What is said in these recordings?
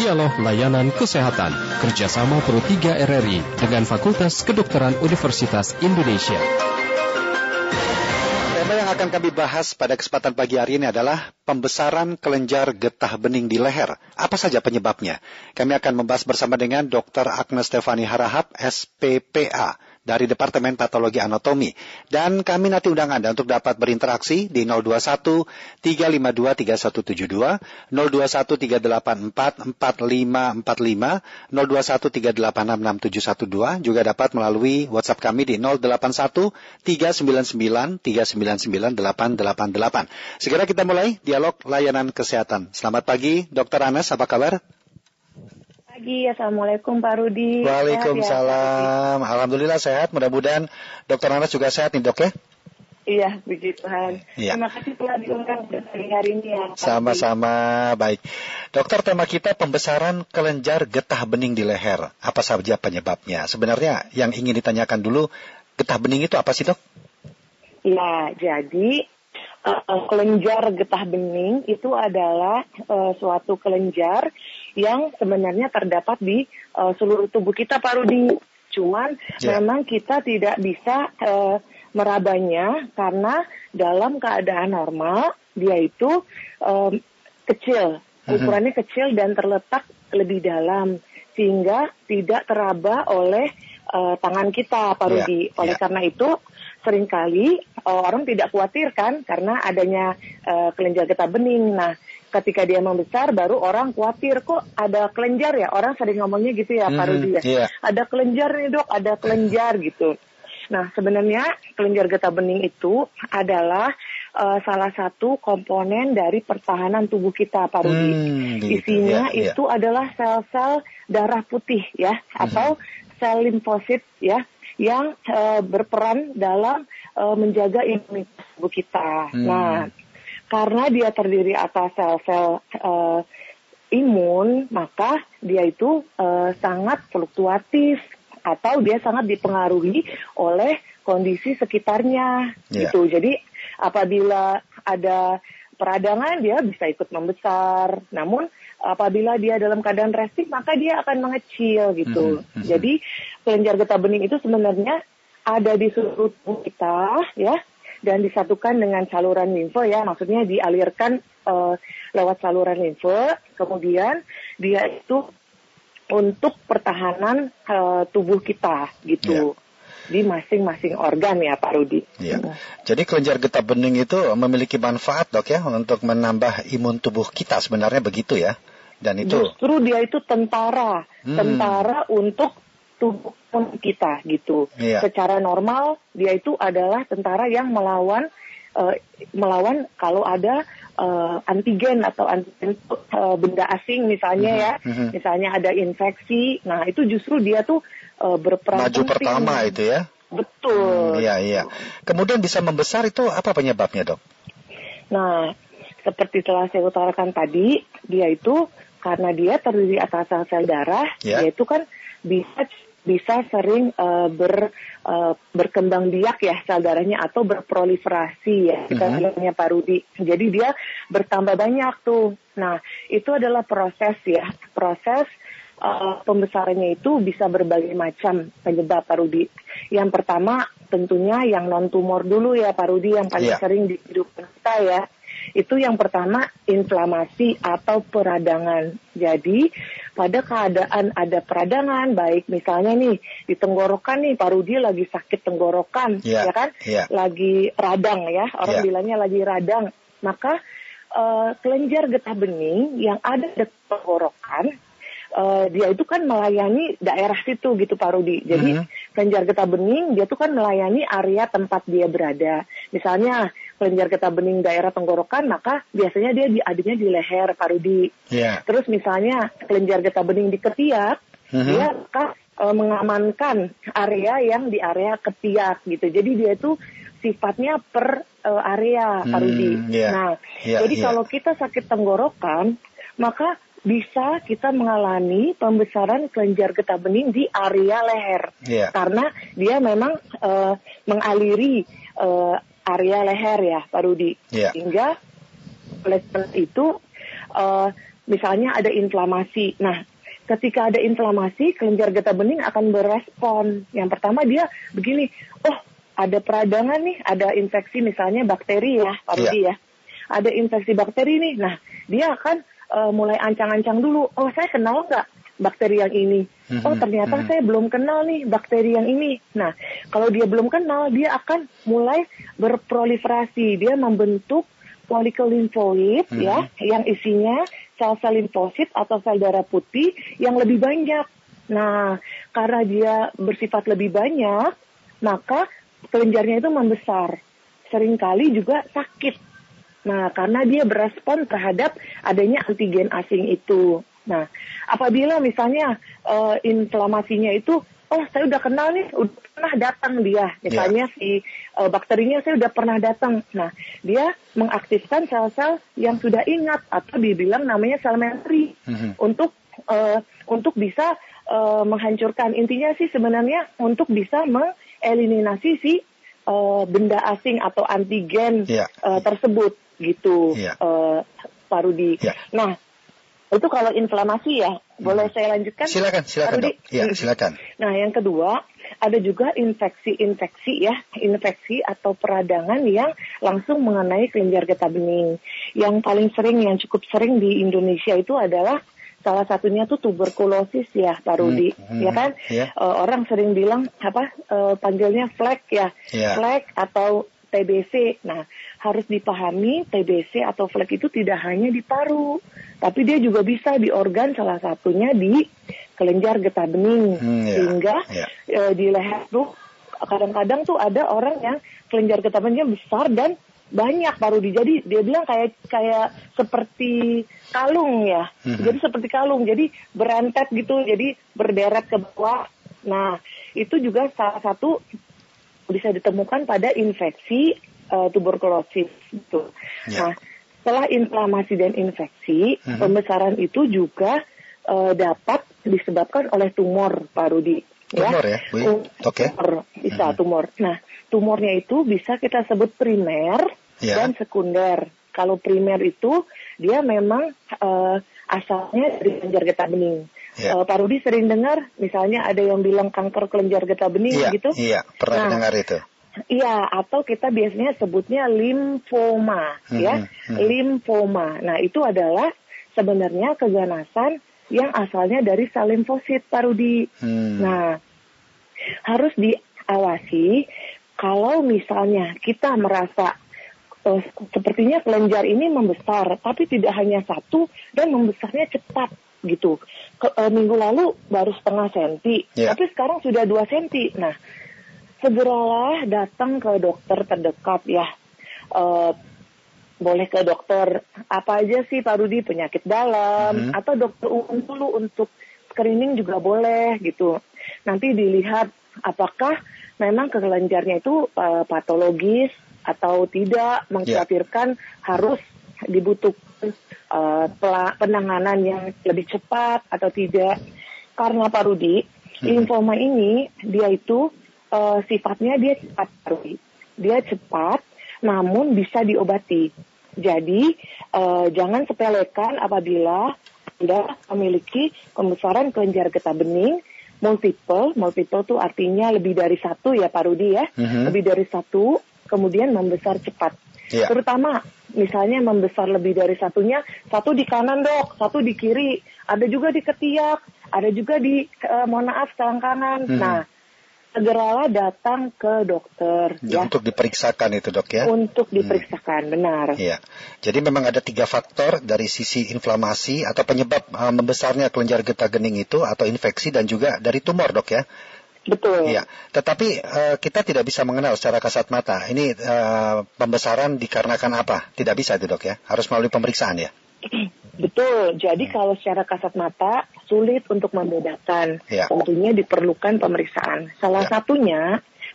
Dialog Layanan Kesehatan kerjasama Pro 3 RRI dengan Fakultas Kedokteran Universitas Indonesia. Tema yang akan kami bahas pada kesempatan pagi hari ini adalah pembesaran kelenjar getah bening di leher. Apa saja penyebabnya? Kami akan membahas bersama dengan Dr. Agnes Stefani Harahap, SPPA dari Departemen Patologi Anatomi. Dan kami nanti undang Anda untuk dapat berinteraksi di 021 352 3172, 021 384 4545, 021 386 6712, juga dapat melalui WhatsApp kami di 081 399 399 888. Segera kita mulai dialog layanan kesehatan. Selamat pagi, Dr. Anas, apa kabar? Pagi. Assalamualaikum Pak Rudi. Waalaikumsalam. Sehat, ya, Alhamdulillah sehat. Mudah-mudahan Dokter Anas juga sehat nih dok ya. Iya, puji Tuhan. Ya. Terima kasih telah diundang hari hari ini ya. Sama-sama, baik. Dokter, tema kita pembesaran kelenjar getah bening di leher. Apa saja penyebabnya? Sebenarnya yang ingin ditanyakan dulu, getah bening itu apa sih dok? Ya, jadi uh, kelenjar getah bening itu adalah uh, suatu kelenjar yang sebenarnya terdapat di uh, seluruh tubuh kita Pak Rudi. Cuman yeah. memang kita tidak bisa uh, merabanya karena dalam keadaan normal dia itu um, kecil, mhm. ukurannya kecil dan terletak lebih dalam sehingga tidak teraba oleh uh, tangan kita iya, Rudi. Yeah. Oleh yeah. karena itu sering kali uh, orang tidak khawatir kan karena adanya uh, kelenjar getah bening. Nah, ketika dia membesar baru orang khawatir kok ada kelenjar ya orang sering ngomongnya gitu ya Pak Rudi ya yeah. ada kelenjar nih dok ada kelenjar gitu nah sebenarnya kelenjar getah bening itu adalah uh, salah satu komponen dari pertahanan tubuh kita Pak Rudi hmm, gitu. isinya yeah, yeah. itu adalah sel-sel darah putih ya hmm. atau sel limfosit ya yang uh, berperan dalam uh, menjaga imunitas tubuh kita. Hmm. Nah, karena dia terdiri atas sel-sel uh, imun, maka dia itu uh, sangat fluktuatif atau dia sangat dipengaruhi oleh kondisi sekitarnya yeah. gitu. Jadi apabila ada peradangan dia bisa ikut membesar. Namun apabila dia dalam keadaan resting maka dia akan mengecil gitu. Mm -hmm. Jadi kelenjar getah bening itu sebenarnya ada di seluruh tubuh kita ya dan disatukan dengan saluran limfe ya, maksudnya dialirkan uh, lewat saluran limfe, kemudian dia itu untuk pertahanan uh, tubuh kita gitu. Yeah di masing-masing organ ya Pak Rudi. Ya. Jadi kelenjar getah bening itu memiliki manfaat dok ya untuk menambah imun tubuh kita sebenarnya begitu ya. Dan itu justru dia itu tentara, hmm. tentara untuk tubuh kita gitu. Iya. Secara normal dia itu adalah tentara yang melawan uh, melawan kalau ada uh, antigen atau antigen uh, benda asing misalnya mm -hmm. ya, mm -hmm. misalnya ada infeksi. Nah, itu justru dia tuh uh, berperan maju penting. pertama itu ya. Betul. Hmm, iya, iya. Kemudian bisa membesar itu apa penyebabnya, Dok? Nah, seperti telah saya utarakan tadi, dia itu karena dia terdiri atas sel-sel darah, yeah. dia itu kan bisa bisa sering uh, ber uh, berkembang biak ya sel darahnya atau berproliferasi ya kita mm-hmm. bilangnya Pak Rudi. Jadi dia bertambah banyak tuh. Nah itu adalah proses ya proses uh, pembesarannya itu bisa berbagai macam penyebab Pak Rudi. Yang pertama tentunya yang non tumor dulu ya Pak Rudi yang paling yeah. sering di kehidupan kita ya itu yang pertama inflamasi atau peradangan. Jadi pada keadaan ada peradangan, baik misalnya nih di tenggorokan nih Pak Rudi lagi sakit tenggorokan, yeah, ya kan? Yeah. Lagi radang ya, orang yeah. bilangnya lagi radang. Maka uh, kelenjar getah bening yang ada di tenggorokan uh, dia itu kan melayani daerah situ gitu Pak Rudi. Jadi mm-hmm. kelenjar getah bening dia tuh kan melayani area tempat dia berada. Misalnya kelenjar getah bening daerah tenggorokan maka biasanya dia adanya di leher Pak Rudi. Yeah. Terus misalnya kelenjar getah bening di ketiak mm-hmm. dia maka uh, mengamankan area yang di area ketiak gitu. Jadi dia itu sifatnya per uh, area Pak Rudi. Mm, yeah. Nah, yeah, jadi yeah. kalau kita sakit tenggorokan maka bisa kita mengalami pembesaran kelenjar getah bening di area leher yeah. karena dia memang uh, mengaliri uh, area leher ya Pak Rudi yeah. sehingga oleh itu uh, misalnya ada inflamasi. Nah, ketika ada inflamasi, kelenjar getah bening akan berespon. Yang pertama dia begini, oh ada peradangan nih, ada infeksi misalnya bakteri ya, Pak Rudi ya. Ada infeksi bakteri nih. Nah, dia akan uh, mulai ancang-ancang dulu. Oh, saya kenal nggak bakteri yang ini? Mhm, Oh, ternyata mhm. saya belum kenal nih bakteri yang ini. Nah, kalau dia belum kenal, dia akan mulai berproliferasi. Dia membentuk follicle lymphoid Mhm. ya, yang isinya sel-sel limfosit atau sel darah putih yang lebih banyak. Nah, karena dia bersifat lebih banyak, maka kelenjarnya itu membesar. Seringkali juga sakit. Nah, karena dia berespon terhadap adanya antigen asing itu. Nah, apabila misalnya eh, inflamasinya itu, oh saya udah kenal nih, udah pernah datang dia, misalnya si eh, bakterinya saya udah pernah datang. Nah, dia mengaktifkan sel-sel yang sudah ingat atau dibilang namanya sel memori Mhm. untuk eh, untuk bisa eh, menghancurkan. Intinya sih sebenarnya untuk bisa mengeliminasi si eh, benda asing atau antigen Iya. eh, tersebut gitu, Iya. eh, Pak Rudi. Iya. Nah, itu kalau inflamasi ya, boleh saya lanjutkan? Silakan, Pak silakan Rudi? dok. Ya, silakan. Nah, yang kedua, ada juga infeksi-infeksi ya, infeksi atau peradangan yang langsung mengenai kelenjar getah bening. Yang paling sering, yang cukup sering di Indonesia itu adalah salah satunya tuh tuberkulosis ya, Pak Rudi, Hmm, hmm, ya kan? ya. Eh, orang sering bilang apa? eh, panggilnya flek ya, Ya. flek atau TBC. Nah, harus dipahami TBC atau flek itu tidak hanya di paru, tapi dia juga bisa di organ salah satunya di kelenjar getah bening. Hmm, ya, Sehingga ya. eh, di leher tuh kadang-kadang tuh ada orang yang kelenjar getah beningnya besar dan banyak baru di jadi dia bilang kayak kayak seperti kalung ya Mhm. jadi seperti kalung jadi berentet gitu jadi berderet ke bawah nah itu juga salah satu bisa ditemukan pada infeksi eh, tuberkulosis gitu Ya. nah setelah inflamasi dan infeksi Mhm. pembesaran itu juga eh, dapat disebabkan oleh tumor Pak Rudi Tumor ya? Um, Oke. tumor, bisa Mhm. tumor. Nah, tumornya itu bisa kita sebut primer Ya. dan sekunder. Kalau primer itu dia memang eh, asalnya dari kelenjar getah bening. Ya. Eh, Pak Rudi sering dengar, misalnya ada yang bilang kanker kelenjar getah bening Iya, gitu. iya, pernah Nah, dengar itu. Iya, atau kita biasanya sebutnya limfoma, Mhm, ya, mhm. limfoma. Nah, itu adalah sebenarnya keganasan yang asalnya dari sel limfosit, Pak Rudi. Hmm. Nah, harus diawasi kalau misalnya kita merasa eh, sepertinya kelenjar ini membesar, tapi tidak hanya satu dan membesarnya cepat gitu. Ke- eh, minggu lalu baru setengah senti, Ya. tapi sekarang sudah dua senti. Nah, segeralah datang ke dokter terdekat ya. Eh, boleh ke dokter apa aja sih Pak Rudi penyakit dalam Mhm. atau dokter umum dulu untuk screening juga boleh gitu. Nanti dilihat apakah memang kelenjarnya itu eh, patologis atau tidak mengkhawatirkan harus dibutuhkan pela- penanganan yang lebih cepat atau tidak. Karena Pak Rudi, Mhm. limfoma ini dia itu eh, sifatnya dia cepat Pak Rudi. Dia cepat namun bisa diobati. Jadi eh, jangan sepelekan apabila Anda memiliki pembesaran kelenjar getah bening multiple, multiple itu artinya lebih dari satu ya Pak Rudi ya, Mhm. lebih dari satu, kemudian membesar cepat. Iya. Terutama misalnya membesar lebih dari satunya, satu di kanan dok, satu di kiri, ada juga di ketiak, ada juga di, eh, mohon maaf, selangkangan. Mhm. Nah, segeralah datang ke dokter Ya, ya, Untuk diperiksakan itu dok ya. untuk diperiksakan, benar. Iya. Jadi memang ada tiga faktor dari sisi inflamasi atau penyebab uh, membesarnya kelenjar getah bening itu atau infeksi dan juga dari tumor dok ya. Betul. Iya. Tetapi uh, kita tidak bisa mengenal secara kasat mata ini uh, pembesaran dikarenakan apa? Tidak bisa itu dok ya. Harus melalui pemeriksaan ya. Betul. Jadi kalau secara kasat mata sulit untuk membedakan. Ya. Tentunya diperlukan pemeriksaan. Salah Ya. satunya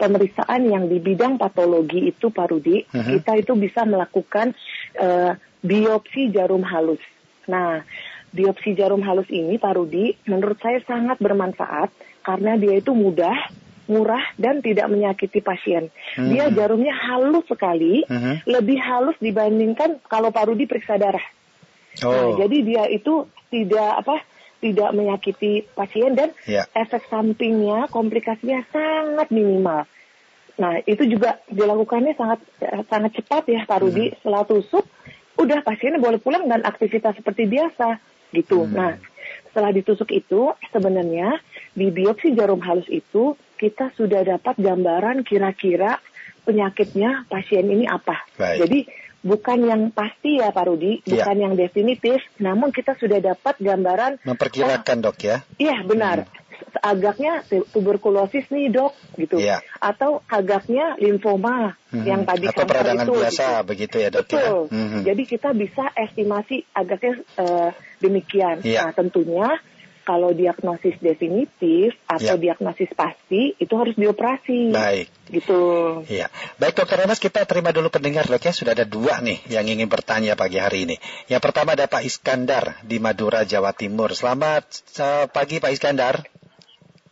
pemeriksaan yang di bidang patologi itu Pak Rudi, Mhm. kita itu bisa melakukan eh, biopsi jarum halus. Nah, biopsi jarum halus ini Pak Rudi menurut saya sangat bermanfaat karena dia itu mudah, murah dan tidak menyakiti pasien. Hmm. Dia jarumnya halus sekali, Mhm. lebih halus dibandingkan kalau Pak Rudi periksa darah. Oh. Nah, jadi dia itu tidak apa tidak menyakiti pasien dan ya. efek sampingnya, komplikasinya sangat minimal. Nah, itu juga dilakukannya sangat sangat cepat ya Pak Rudi. Hmm. Setelah tusuk, udah pasiennya boleh pulang dan aktivitas seperti biasa gitu. Hmm. Nah, setelah ditusuk itu sebenarnya di biopsi jarum halus itu kita sudah dapat gambaran kira-kira penyakitnya pasien ini apa. Baik. Jadi bukan yang pasti ya Pak Rudi, iya. bukan yang definitif, namun kita sudah dapat gambaran memperkirakan oh, dok ya. Iya benar. Hmm agaknya tuberkulosis nih dok gitu ya. atau agaknya limfoma hmm. yang tadi atau peradangan itu, biasa gitu. begitu ya dok ya? Betul. ya hmm. jadi kita bisa estimasi agaknya uh, demikian ya. nah tentunya kalau diagnosis definitif atau ya. diagnosis pasti itu harus dioperasi. Baik. Gitu. Iya. Baik dokter Renas kita terima dulu pendengar dok ya sudah ada dua nih yang ingin bertanya pagi hari ini. Yang pertama ada Pak Iskandar di Madura Jawa Timur. Selamat uh, pagi Pak Iskandar.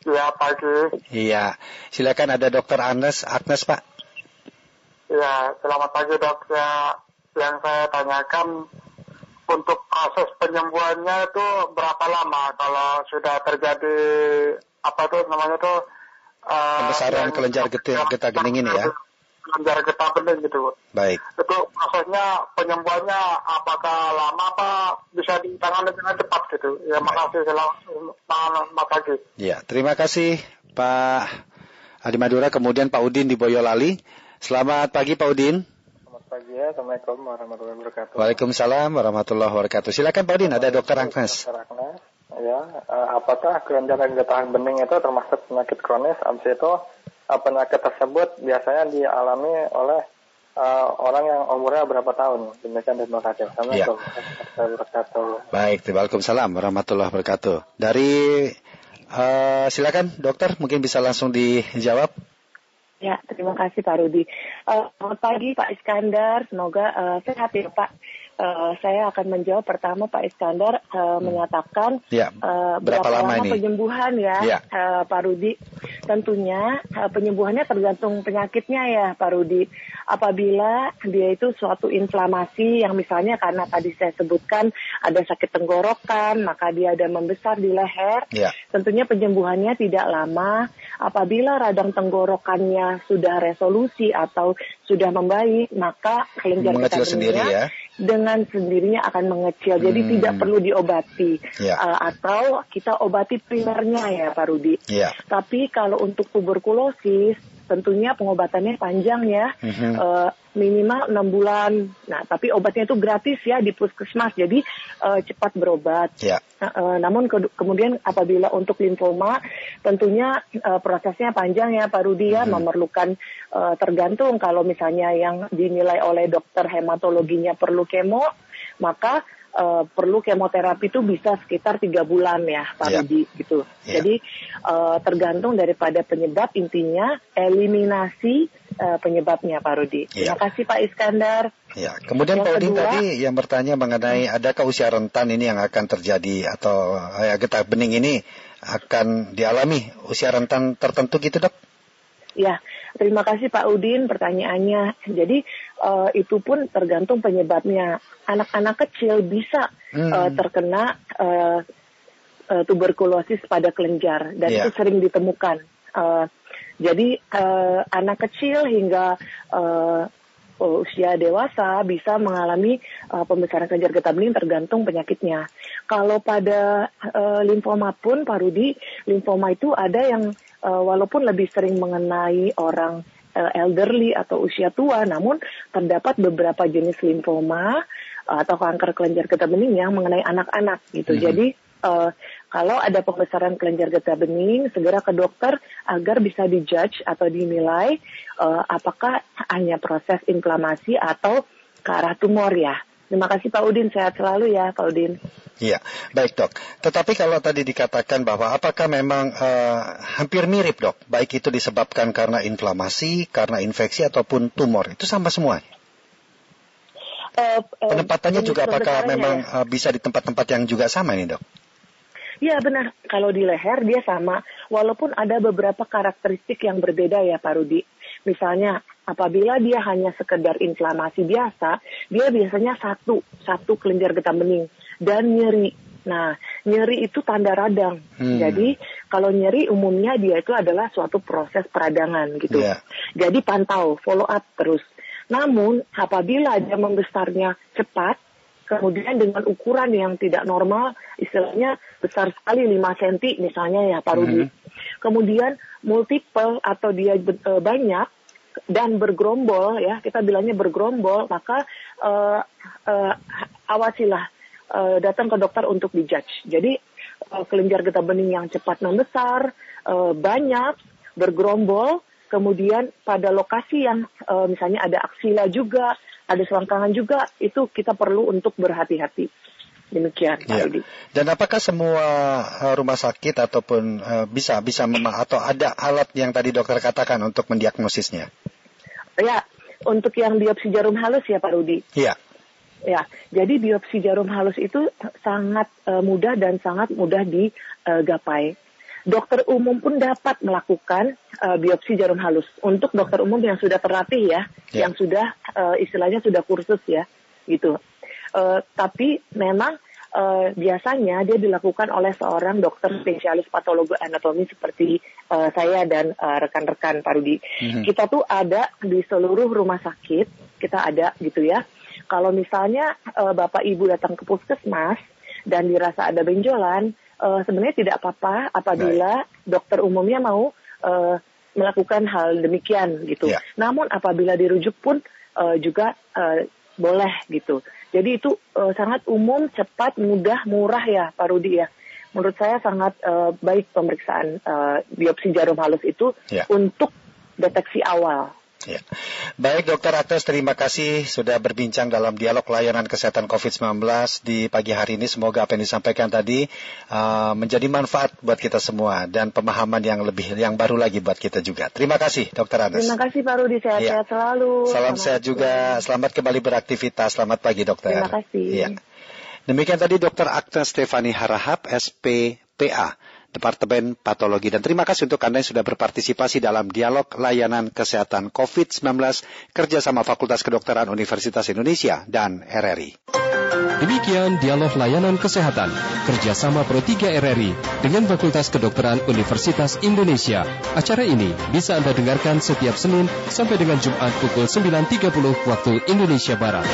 Ya pagi. Iya, silakan ada Dokter Agnes, Agnes Pak. Ya, selamat pagi dok. Ya, yang saya tanyakan untuk proses penyembuhannya itu berapa lama kalau sudah terjadi apa tuh namanya tuh uh, pembesaran kelenjar getah getah gening ini ya? negara getah bening gitu. Baik. Itu prosesnya penyembuhannya apakah lama apa bisa ditangani dengan cepat gitu. Ya makasih selamat pagi. Ya terima kasih Pak Adi Madura kemudian Pak Udin di Boyolali. Selamat pagi Pak Udin. Pagi ya. Assalamualaikum warahmatullahi wabarakatuh. Waalaikumsalam warahmatullahi wabarakatuh. Silakan Pak Udin ada Dokter Agnes. Dokter Agnes. Ya, uh, apakah kelenjar getah bening itu termasuk penyakit kronis? Abis itu penyakit tersebut biasanya dialami oleh uh, orang yang umurnya berapa tahun. Demikian terima kasih. Assalamualaikum warahmatullahi wabarakatuh. Baik, Waalaikumsalam warahmatullahi wabarakatuh. Dari uh, silakan dokter mungkin bisa langsung dijawab. Ya, terima kasih Pak Rudi. Uh, selamat pagi Pak Iskandar, semoga uh, sehat ya Pak uh, saya akan menjawab pertama Pak Iskandar uh, hmm. menyatakan ya, uh, berapa, berapa lama, lama penyembuhan ya, ya. Uh, Pak Rudi. Tentunya uh, penyembuhannya tergantung penyakitnya ya Pak Rudi. Apabila dia itu suatu inflamasi yang misalnya karena tadi saya sebutkan ada sakit tenggorokan, maka dia ada membesar di leher, ya. tentunya penyembuhannya tidak lama. Apabila radang tenggorokannya sudah resolusi atau sudah membaik, maka kelenjar getah sendiri ya dengan sendirinya akan mengecil. Jadi hmm. tidak perlu diobati yeah. uh, atau kita obati primernya ya Pak Rudi. Yeah. Tapi kalau untuk tuberkulosis tentunya pengobatannya panjang ya, mm-hmm. uh, minimal enam bulan. Nah, tapi obatnya itu gratis ya di puskesmas, jadi uh, cepat berobat. Yeah. Nah, uh, namun ke- kemudian apabila untuk limfoma, tentunya uh, prosesnya panjang ya, Pak Rudi ya, mm-hmm. memerlukan uh, tergantung kalau misalnya yang dinilai oleh dokter hematologinya perlu kemo, maka uh, perlu kemoterapi itu bisa sekitar tiga bulan ya Pak yeah. Rudi gitu. Yeah. Jadi uh, tergantung daripada penyebab intinya eliminasi uh, penyebabnya Pak Rudi. Yeah. Terima kasih Pak Iskandar. Ya, kemudian Pak Udin tadi yang bertanya mengenai hmm. adakah usia rentan ini yang akan terjadi atau ya, getah bening ini akan dialami usia rentan tertentu gitu dok? Ya, terima kasih Pak Udin pertanyaannya. Jadi uh, itu pun tergantung penyebabnya. Anak-anak kecil bisa hmm. uh, terkena uh, uh, tuberkulosis pada kelenjar dan yeah. itu sering ditemukan. Uh, jadi uh, anak kecil hingga uh, usia dewasa bisa mengalami uh, pembesaran kelenjar getah bening tergantung penyakitnya. Kalau pada uh, limfoma pun, Pak Rudi, limfoma itu ada yang uh, walaupun lebih sering mengenai orang uh, elderly atau usia tua, namun terdapat beberapa jenis limfoma uh, atau kanker kelenjar getah bening yang mengenai anak-anak gitu. Mm -hmm. Jadi uh, kalau ada pembesaran kelenjar getah bening, segera ke dokter agar bisa dijudge atau dinilai uh, apakah hanya proses inflamasi atau ke arah tumor ya. Terima kasih Pak Udin, sehat selalu ya Pak Udin. Iya, baik dok. Tetapi kalau tadi dikatakan bahwa apakah memang uh, hampir mirip dok, baik itu disebabkan karena inflamasi, karena infeksi ataupun tumor, itu sama semua? Uh, uh, Penempatannya juga apakah memang ya? uh, bisa di tempat-tempat yang juga sama ini dok? Iya benar, kalau di leher dia sama, walaupun ada beberapa karakteristik yang berbeda ya Pak Rudi. Misalnya apabila dia hanya sekedar inflamasi biasa, dia biasanya satu, satu kelenjar getah bening dan nyeri. Nah, nyeri itu tanda radang. Hmm. Jadi, kalau nyeri umumnya dia itu adalah suatu proses peradangan gitu. Iya. Jadi pantau, follow up terus. Namun, apabila dia membesarnya cepat, kemudian dengan ukuran yang tidak normal, istilahnya besar sekali 5 cm misalnya ya Pak Rudi. Mhm. Kemudian multiple atau dia eh, banyak dan bergerombol ya, kita bilangnya bergerombol, maka eh, eh, awasilah eh, datang ke dokter untuk dijudge. Jadi eh, kelenjar getah bening yang cepat membesar, eh, banyak, bergerombol, kemudian pada lokasi yang eh, misalnya ada aksila juga, ada selangkangan juga, itu kita perlu untuk berhati-hati. Demikian, Pak. Rudi. Dan apakah semua eh, rumah sakit ataupun eh, bisa bisa memang atau ada alat yang tadi dokter katakan untuk mendiagnosisnya? Ya, untuk yang biopsi jarum halus ya Pak Rudi. Iya. Ya, jadi biopsi jarum halus itu sangat eh, mudah dan sangat mudah digapai. Dokter umum pun dapat melakukan eh, biopsi jarum halus untuk dokter umum yang sudah terlatih ya, Ya. yang sudah eh, istilahnya sudah kursus ya, gitu. Eh, tapi memang eh, biasanya dia dilakukan oleh seorang dokter spesialis patologi anatomi seperti eh, saya dan rekan-rekan Pak Rudi. Mhm. Kita tuh ada di seluruh rumah sakit, kita ada gitu ya. Kalau misalnya eh, Bapak Ibu datang ke puskesmas dan dirasa ada benjolan, eh, sebenarnya tidak apa-apa apabila dokter umumnya mau eh, melakukan hal demikian gitu. Ya. Namun apabila dirujuk pun eh, juga eh, boleh gitu. Jadi itu eh, sangat umum, cepat, mudah, murah ya Pak Rudi ya. Menurut saya sangat eh, baik pemeriksaan eh, biopsi jarum halus itu Ya. untuk deteksi awal. Ya. Baik Dokter Agnes, terima kasih sudah berbincang dalam dialog layanan kesehatan COVID-19 di pagi hari ini. Semoga apa yang disampaikan tadi uh, menjadi manfaat buat kita semua dan pemahaman yang lebih yang baru lagi buat kita juga. Terima kasih Dokter Agnes. Terima kasih Pak Rudi, sehat-sehat Iya. selalu. Salam Selamat sehat juga. Selamat kembali beraktivitas. Selamat pagi dokter. Terima kasih. Iya. Demikian tadi Dokter Agnes Stefani Harahap, SPPA, Departemen Patologi. Dan terima kasih untuk Anda yang sudah berpartisipasi dalam dialog layanan kesehatan COVID-19 kerjasama Fakultas Kedokteran Universitas Indonesia dan RRI. Demikian dialog layanan kesehatan kerjasama Pro 3 RRI dengan Fakultas Kedokteran Universitas Indonesia. Acara ini bisa Anda dengarkan setiap Senin sampai dengan Jumat pukul 9.30 waktu Indonesia Barat.